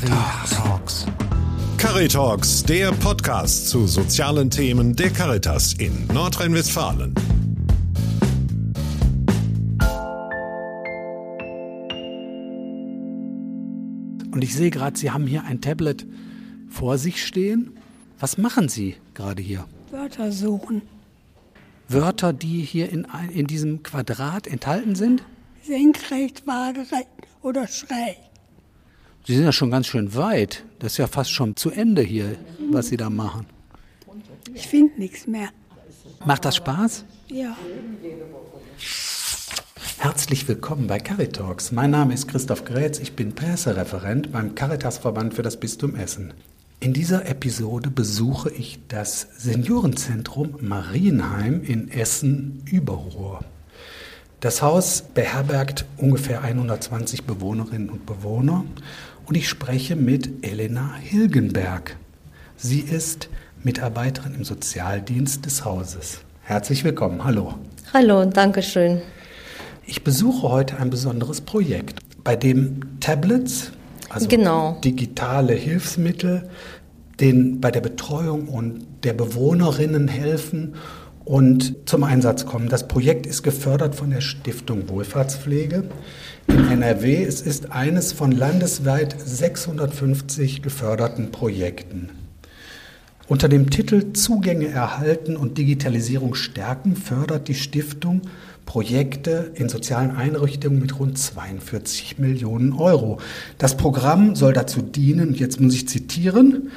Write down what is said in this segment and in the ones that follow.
Caritalks. Caritalks, der Podcast zu sozialen Themen der Caritas in Nordrhein-Westfalen. Und ich sehe gerade, Sie haben hier ein Tablet vor sich stehen. Was machen Sie gerade hier? Wörter suchen. Wörter, die hier in, in diesem Quadrat enthalten sind? Senkrecht, waagerecht oder schräg. Sie sind ja schon ganz schön weit. Das ist ja fast schon zu Ende hier, was Sie da machen. Ich finde nichts mehr. Macht das Spaß? Ja. Herzlich willkommen bei Caritalks. Mein Name ist Christoph Grätz, ich bin Pressereferent beim Caritasverband für das Bistum Essen. In dieser Episode besuche ich das Seniorenzentrum Marienheim in Essen-Überrohr. Das Haus beherbergt ungefähr 120 Bewohnerinnen und Bewohner und ich spreche mit Elena Hilgenberg. Sie ist Mitarbeiterin im Sozialdienst des Hauses. Herzlich willkommen. Hallo. Hallo, danke schön. Ich besuche heute ein besonderes Projekt, bei dem Tablets, also genau. digitale Hilfsmittel, den bei der Betreuung und der Bewohnerinnen helfen und zum Einsatz kommen. Das Projekt ist gefördert von der Stiftung Wohlfahrtspflege in NRW. Es ist eines von landesweit 650 geförderten Projekten. Unter dem Titel Zugänge erhalten und Digitalisierung stärken fördert die Stiftung Projekte in sozialen Einrichtungen mit rund 42 Millionen Euro. Das Programm soll dazu dienen, jetzt muss ich zitieren,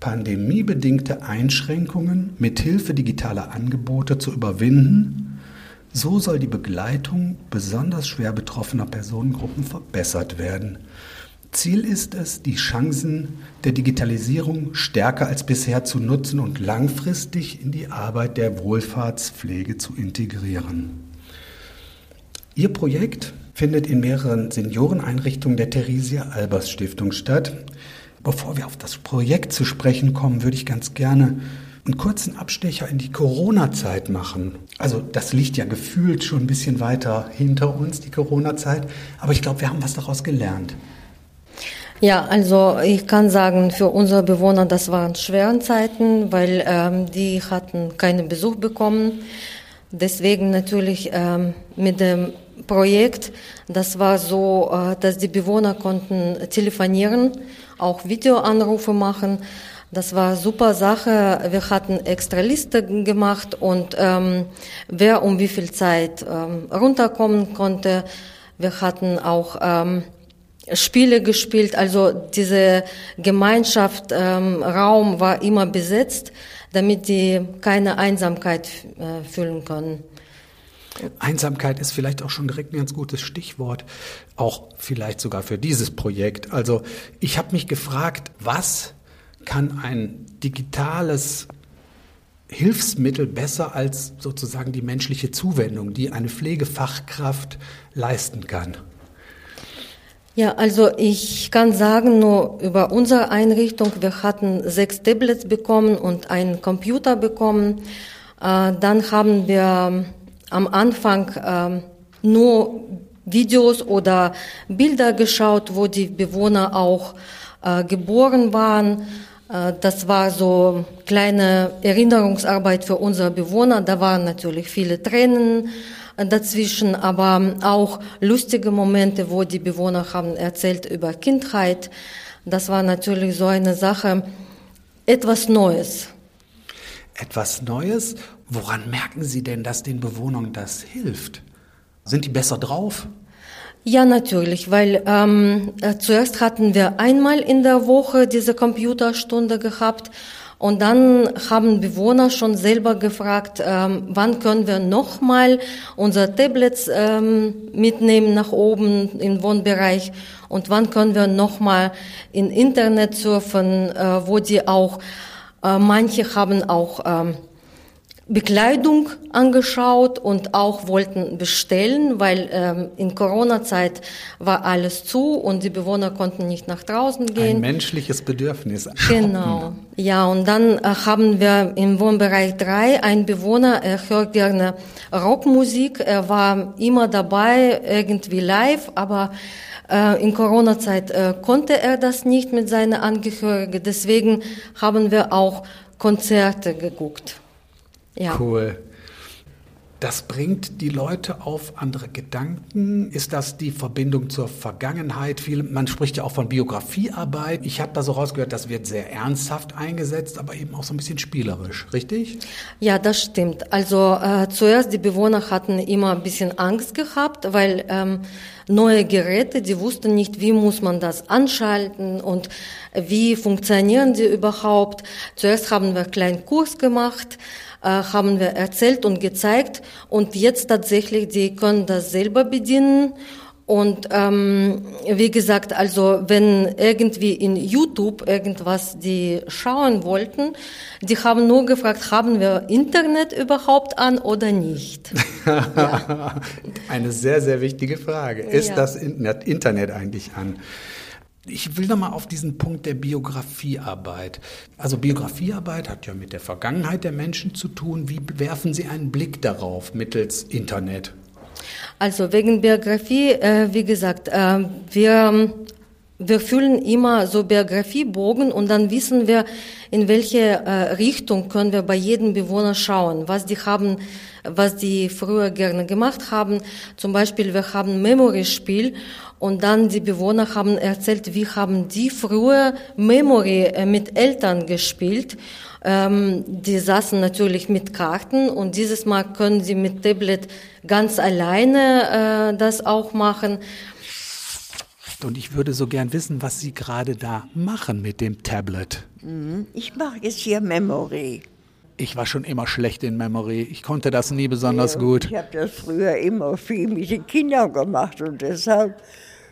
pandemiebedingte Einschränkungen mit Hilfe digitaler Angebote zu überwinden. So soll die Begleitung besonders schwer betroffener Personengruppen verbessert werden. Ziel ist es, die Chancen der Digitalisierung stärker als bisher zu nutzen und langfristig in die Arbeit der Wohlfahrtspflege zu integrieren. Ihr Projekt findet in mehreren Senioreneinrichtungen der Theresia Albers Stiftung statt. Bevor wir auf das Projekt zu sprechen kommen, würde ich ganz gerne einen kurzen Abstecher in die Corona-Zeit machen. Also das liegt ja gefühlt schon ein bisschen weiter hinter uns, die Corona-Zeit. Aber ich glaube, wir haben was daraus gelernt. Ja, also ich kann sagen, für unsere Bewohner, das waren schwere Zeiten, weil ähm, die hatten keinen Besuch bekommen. Deswegen natürlich ähm, mit dem Projekt, das war so, äh, dass die Bewohner konnten telefonieren, auch Videoanrufe machen. Das war super Sache. Wir hatten extra Liste gemacht und ähm, wer um wie viel Zeit ähm, runterkommen konnte. Wir hatten auch ähm, Spiele gespielt. Also diese Gemeinschaft, ähm, war immer besetzt, damit die keine Einsamkeit äh, fühlen können. Einsamkeit ist vielleicht auch schon direkt ein ganz gutes Stichwort, auch vielleicht sogar für dieses Projekt. Also ich habe mich gefragt, was kann ein digitales Hilfsmittel besser als sozusagen die menschliche Zuwendung, die eine Pflegefachkraft leisten kann? Ja, also ich kann sagen nur über unsere Einrichtung, wir hatten sechs Tablets bekommen und einen Computer bekommen. Äh, dann haben wir am Anfang äh, nur Videos oder Bilder geschaut, wo die Bewohner auch äh, geboren waren. Äh, das war so kleine Erinnerungsarbeit für unsere Bewohner. Da waren natürlich viele Tränen äh, dazwischen, aber auch lustige Momente, wo die Bewohner haben erzählt über Kindheit. Das war natürlich so eine Sache, etwas Neues. Etwas Neues Woran merken Sie denn, dass den Bewohnern das hilft? Sind die besser drauf? Ja, natürlich, weil ähm, äh, zuerst hatten wir einmal in der Woche diese Computerstunde gehabt und dann haben Bewohner schon selber gefragt, ähm, wann können wir nochmal unsere Tablets ähm, mitnehmen nach oben im Wohnbereich und wann können wir nochmal in Internet surfen, äh, wo die auch, äh, manche haben auch ähm, Bekleidung angeschaut und auch wollten bestellen, weil ähm, in Corona-Zeit war alles zu und die Bewohner konnten nicht nach draußen gehen. Ein menschliches Bedürfnis. Genau. Ja, und dann äh, haben wir im Wohnbereich 3 einen Bewohner, er hört gerne Rockmusik, er war immer dabei, irgendwie live, aber äh, in Corona-Zeit äh, konnte er das nicht mit seinen Angehörigen, deswegen haben wir auch Konzerte geguckt. Ja. Cool. Das bringt die Leute auf andere Gedanken. Ist das die Verbindung zur Vergangenheit? Viel, man spricht ja auch von Biografiearbeit. Ich habe da so rausgehört, das wird sehr ernsthaft eingesetzt, aber eben auch so ein bisschen spielerisch, richtig? Ja, das stimmt. Also äh, zuerst die Bewohner hatten immer ein bisschen Angst gehabt, weil ähm, neue Geräte, die wussten nicht, wie muss man das anschalten und wie funktionieren die überhaupt. Zuerst haben wir einen kleinen Kurs gemacht äh, haben wir erzählt und gezeigt. Und jetzt tatsächlich, die können das selber bedienen. Und ähm, wie gesagt, also wenn irgendwie in YouTube irgendwas die schauen wollten, die haben nur gefragt, haben wir Internet überhaupt an oder nicht? ja. Eine sehr, sehr wichtige Frage. Ist ja. das Internet eigentlich an? Ich will nochmal auf diesen Punkt der Biografiearbeit. Also Biografiearbeit hat ja mit der Vergangenheit der Menschen zu tun. Wie werfen Sie einen Blick darauf mittels Internet? Also wegen Biografie, äh, wie gesagt, äh, wir wir füllen immer so Biografiebogen und dann wissen wir, in welche äh, Richtung können wir bei jedem Bewohner schauen, was die haben, was die früher gerne gemacht haben. Zum Beispiel, wir haben Memory-Spiel und dann die Bewohner haben erzählt, wie haben die früher Memory äh, mit Eltern gespielt. Ähm, die saßen natürlich mit Karten und dieses Mal können sie mit Tablet ganz alleine äh, das auch machen. Und ich würde so gern wissen, was Sie gerade da machen mit dem Tablet. Mhm. Ich mache jetzt hier Memory. Ich war schon immer schlecht in Memory. Ich konnte das nie besonders ja, gut. Ich habe das früher immer viel mit den Kindern gemacht und deshalb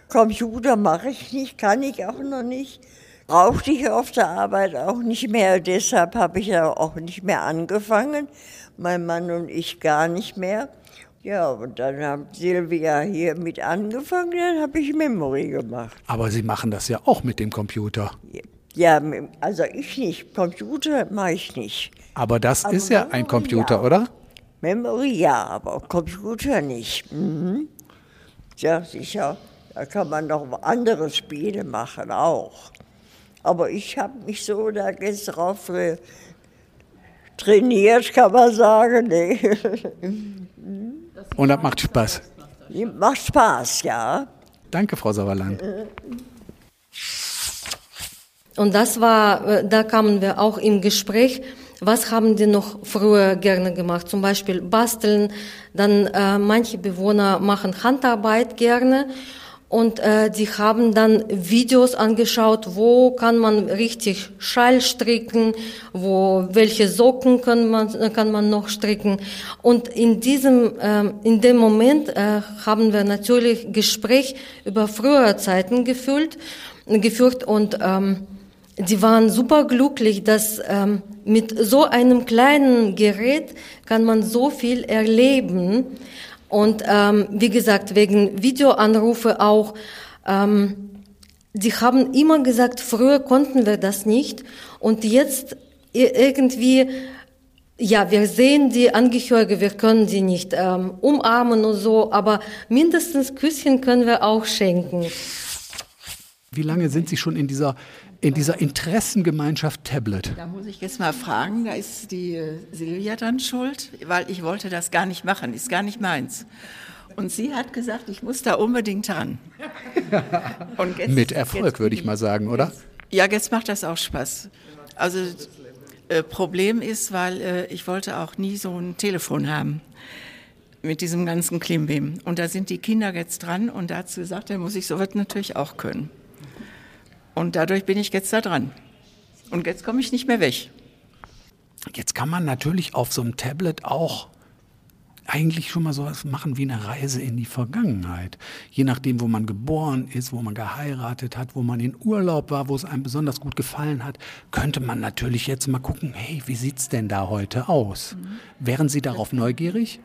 Computer mache ich nicht, kann ich auch noch nicht. Brauchte ich auf der Arbeit auch nicht mehr. Deshalb habe ich ja auch nicht mehr angefangen. Mein Mann und ich gar nicht mehr. Ja, und dann hat Silvia hier mit angefangen, dann habe ich Memory gemacht. Aber Sie machen das ja auch mit dem Computer. Ja, also ich nicht. Computer mache ich nicht. Aber das aber ist ja Memory, ein Computer, ja. oder? Memory ja, aber Computer nicht. Mhm. Ja, sicher. Da kann man noch andere Spiele machen auch. Aber ich habe mich so da jetzt drauf trainiert, kann man sagen. Nee. Und das macht Spaß. Macht Spaß, ja. Danke, Frau Sauerland. Und das war, äh, da kamen wir auch im Gespräch. Was haben die noch früher gerne gemacht? Zum Beispiel basteln. Dann äh, manche Bewohner machen Handarbeit gerne und äh, die haben dann Videos angeschaut, wo kann man richtig Schall stricken, wo welche Socken kann man kann man noch stricken. Und in diesem äh, in dem Moment äh, haben wir natürlich Gespräch über frühere Zeiten gefühlt, geführt und ähm, die waren super glücklich, dass ähm, mit so einem kleinen Gerät kann man so viel erleben und ähm, wie gesagt, wegen Videoanrufe auch, ähm, die haben immer gesagt, früher konnten wir das nicht und jetzt irgendwie, ja, wir sehen die Angehörige, wir können sie nicht ähm, umarmen und so, aber mindestens Küsschen können wir auch schenken. Wie lange sind Sie schon in dieser in dieser Interessengemeinschaft Tablet? Da muss ich jetzt mal fragen, da ist die äh, Silvia dann schuld, weil ich wollte das gar nicht machen, ist gar nicht meins. Und sie hat gesagt, ich muss da unbedingt ran. Jetzt, Mit Erfolg, würde ich mal sagen, oder? Ja, jetzt macht das auch Spaß. Also äh, Problem ist, weil äh, ich wollte auch nie so ein Telefon haben mit diesem ganzen Klimbim. Und da sind die Kinder jetzt dran und da hat sie gesagt, da muss ich sowas natürlich auch können. Und dadurch bin ich jetzt da dran. Und jetzt komme ich nicht mehr weg. Jetzt kann man natürlich auf so einem Tablet auch eigentlich schon mal so was machen wie eine Reise in die Vergangenheit. Je nachdem, wo man geboren ist, wo man geheiratet hat, wo man in Urlaub war, wo es einem besonders gut gefallen hat, könnte man natürlich jetzt mal gucken, hey, wie sieht's denn da heute aus? Mhm. Wären Sie darauf neugierig?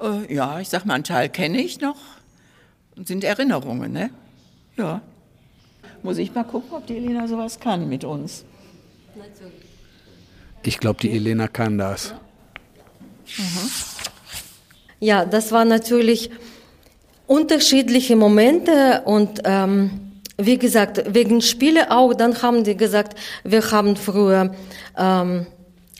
Äh, ja, ich sag mal, einen Teil kenne ich noch. Sind Erinnerungen, ne? Ja. Muss ich mal gucken, ob die Elena sowas kann mit uns. Ich glaube, die Elena kann das. Ja. Mhm. ja, das waren natürlich unterschiedliche Momente und ähm, wie gesagt, wegen Spiele auch, dann haben die gesagt, wir haben früher ähm,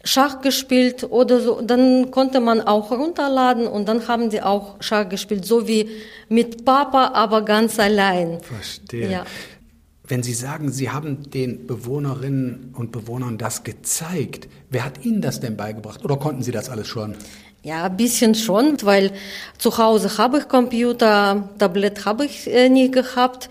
Schach gespielt oder so, dann konnte man auch runterladen und dann haben die auch Schach gespielt, so wie mit Papa, aber ganz allein. Verstehe. Ja. Wenn Sie sagen, Sie haben den Bewohnerinnen und Bewohnern das gezeigt, wer hat Ihnen das denn beigebracht oder konnten Sie das alles schon? Ja, ein bisschen schon, weil zu Hause habe ich Computer, Tablet habe ich äh, nie gehabt.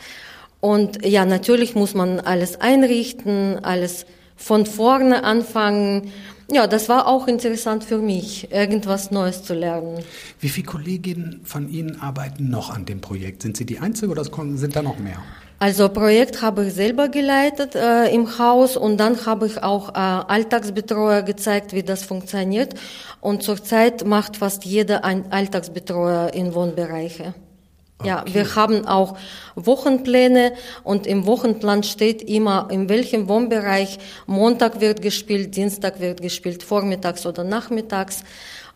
Und ja, natürlich muss man alles einrichten, alles von vorne anfangen. Ja, das war auch interessant für mich, irgendwas Neues zu lernen. Wie viele Kolleginnen von Ihnen arbeiten noch an dem Projekt? Sind Sie die Einzige oder sind da noch mehr? Also Projekt habe ich selber geleitet äh, im Haus und dann habe ich auch äh, Alltagsbetreuer gezeigt, wie das funktioniert. Und zurzeit macht fast jeder ein Alltagsbetreuer in Wohnbereiche. Okay. Ja, wir haben auch Wochenpläne und im Wochenplan steht immer, in welchem Wohnbereich Montag wird gespielt, Dienstag wird gespielt, vormittags oder nachmittags.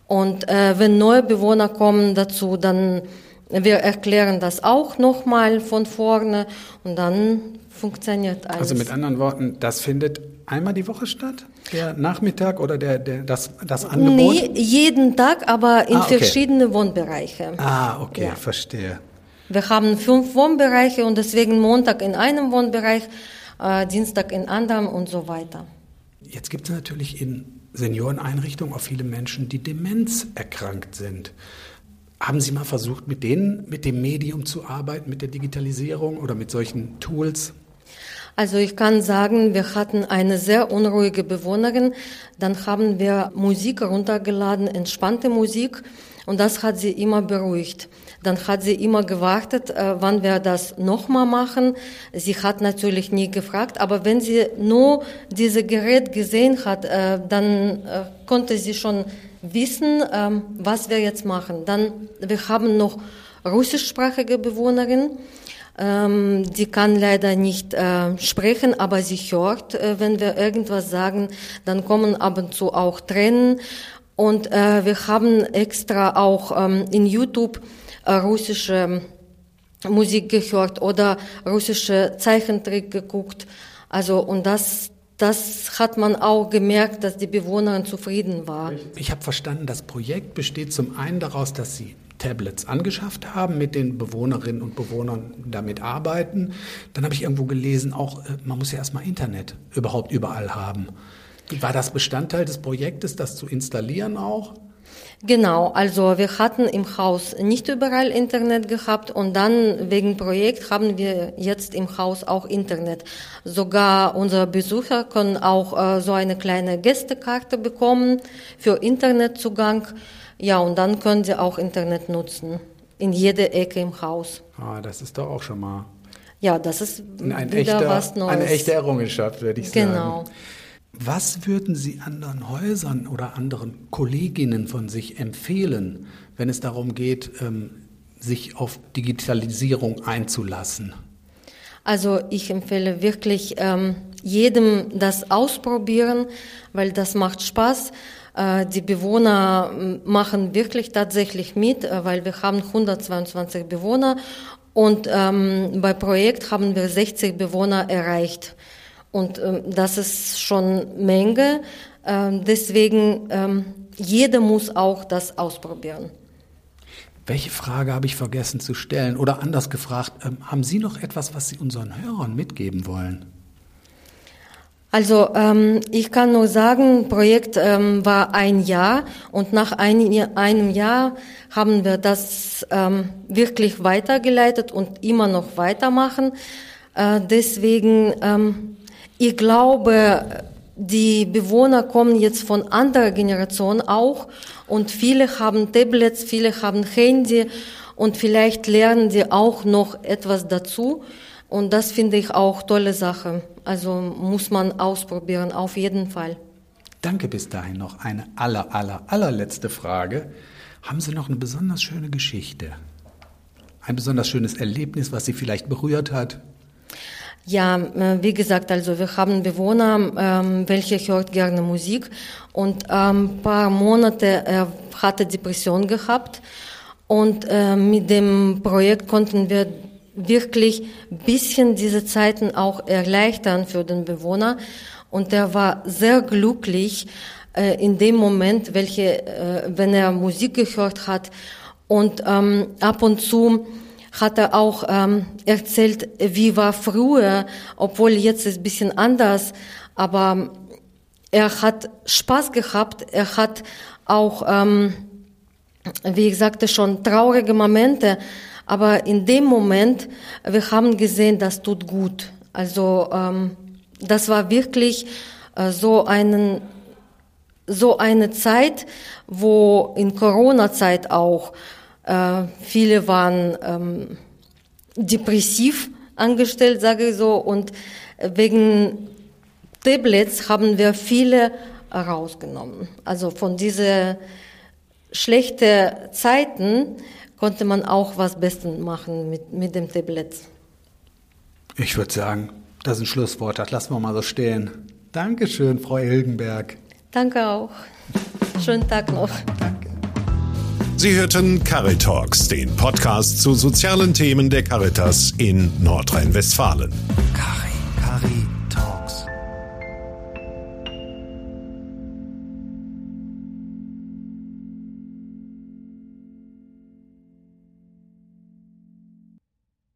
Und äh, wenn neue Bewohner kommen dazu, dann wir erklären das auch nochmal von vorne und dann funktioniert alles. Also mit anderen Worten, das findet einmal die Woche statt? Der Nachmittag oder der, der, das, das Angebot? Nee, jeden Tag, aber in ah, okay. verschiedene Wohnbereiche. Ah, okay, ja. verstehe. Wir haben fünf Wohnbereiche und deswegen Montag in einem Wohnbereich, äh, Dienstag in anderem und so weiter. Jetzt gibt es natürlich in Senioreneinrichtungen auch viele Menschen, die Demenz erkrankt sind. Haben Sie mal versucht, mit denen, mit dem Medium zu arbeiten, mit der Digitalisierung oder mit solchen Tools? Also ich kann sagen, wir hatten eine sehr unruhige Bewohnerin. Dann haben wir Musik runtergeladen, entspannte Musik. Und das hat sie immer beruhigt. Dann hat sie immer gewartet, äh, wann wir das nochmal machen. Sie hat natürlich nie gefragt, aber wenn sie nur dieses Gerät gesehen hat, äh, dann äh, konnte sie schon wissen, ähm, was wir jetzt machen. Dann, wir haben noch russischsprachige Bewohnerin. Ähm, die kann leider nicht äh, sprechen, aber sie hört, äh, wenn wir irgendwas sagen. Dann kommen ab und zu auch Tränen. Und äh, wir haben extra auch ähm, in YouTube äh, russische Musik gehört oder russische Zeichentrick geguckt. Also und das das hat man auch gemerkt, dass die Bewohnerin zufrieden war. Ich habe verstanden, das Projekt besteht zum einen daraus, dass Sie Tablets angeschafft haben, mit den Bewohnerinnen und Bewohnern damit arbeiten. Dann habe ich irgendwo gelesen, auch äh, man muss ja erstmal Internet überhaupt überall haben. War das Bestandteil des Projektes, das zu installieren auch? Genau, also wir hatten im Haus nicht überall Internet gehabt und dann wegen Projekt haben wir jetzt im Haus auch Internet. Sogar unsere Besucher können auch äh, so eine kleine Gästekarte bekommen für Internetzugang. Ja, und dann können sie auch Internet nutzen in jeder Ecke im Haus. Ah, das ist doch auch schon mal. Ja, das ist ein wieder echter, was Neues. Eine echte Errungenschaft, würde ich genau. sagen. Genau. Was würden Sie anderen Häusern oder anderen Kolleginnen von sich empfehlen, wenn es darum geht, ähm, sich auf Digitalisierung einzulassen? Also ich empfehle wirklich ähm, jedem das ausprobieren, weil das macht Spaß. Äh, die Bewohner machen wirklich tatsächlich mit, äh, weil wir haben 122 Bewohner und ähm, bei Projekt haben wir 60 Bewohner erreicht. Und ähm, das ist schon Menge. Ähm, deswegen, ähm, jeder muss auch das ausprobieren. Welche Frage habe ich vergessen zu stellen? Oder anders gefragt, ähm, haben Sie noch etwas, was Sie unseren Hörern mitgeben wollen? Also ähm, ich kann nur sagen, Projekt ähm, war ein Jahr und nach ein, einem Jahr haben wir das ähm, wirklich weitergeleitet und immer noch weitermachen. Äh, deswegen ähm, ich glaube, die Bewohner kommen jetzt von anderer Generation auch und viele haben Tablets, viele haben Handy und vielleicht lernen sie auch noch etwas dazu. Und das finde ich auch tolle Sache. Also muss man ausprobieren, auf jeden Fall. Danke bis dahin noch eine aller, aller, allerletzte Frage. Haben Sie noch eine besonders schöne Geschichte? Ein besonders schönes Erlebnis, was Sie vielleicht berührt hat? Ja, äh, wie gesagt, also wir haben Bewohner, ähm, welche hört gerne Musik und ähm, paar Monate er hatte Depression gehabt und äh, mit dem Projekt konnten wir wirklich bisschen diese Zeiten auch erleichtern für den Bewohner und er war sehr glücklich äh, in dem Moment, welche, äh, wenn er Musik gehört hat und ähm, ab und zu hat er auch ähm, erzählt, wie war früher, obwohl jetzt ist ein bisschen anders, aber er hat Spaß gehabt, er hat auch, ähm, wie ich sagte schon, traurige Momente, aber in dem Moment, wir haben gesehen, das tut gut. Also ähm, das war wirklich äh, so einen so eine Zeit, wo in Corona-Zeit auch äh, viele waren ähm, depressiv angestellt, sage ich so, und wegen Tablets haben wir viele rausgenommen. Also von diese schlechten Zeiten konnte man auch was Bestes machen mit, mit dem Tablet. Ich würde sagen, das ist ein Schlusswort, das lassen wir mal so stehen. Dankeschön, Frau Hilgenberg. Danke auch. Schönen Tag noch. Danke. Sie hörten Caritalks, den Podcast zu sozialen Themen der Caritas in Nordrhein-Westfalen. Cari, Cari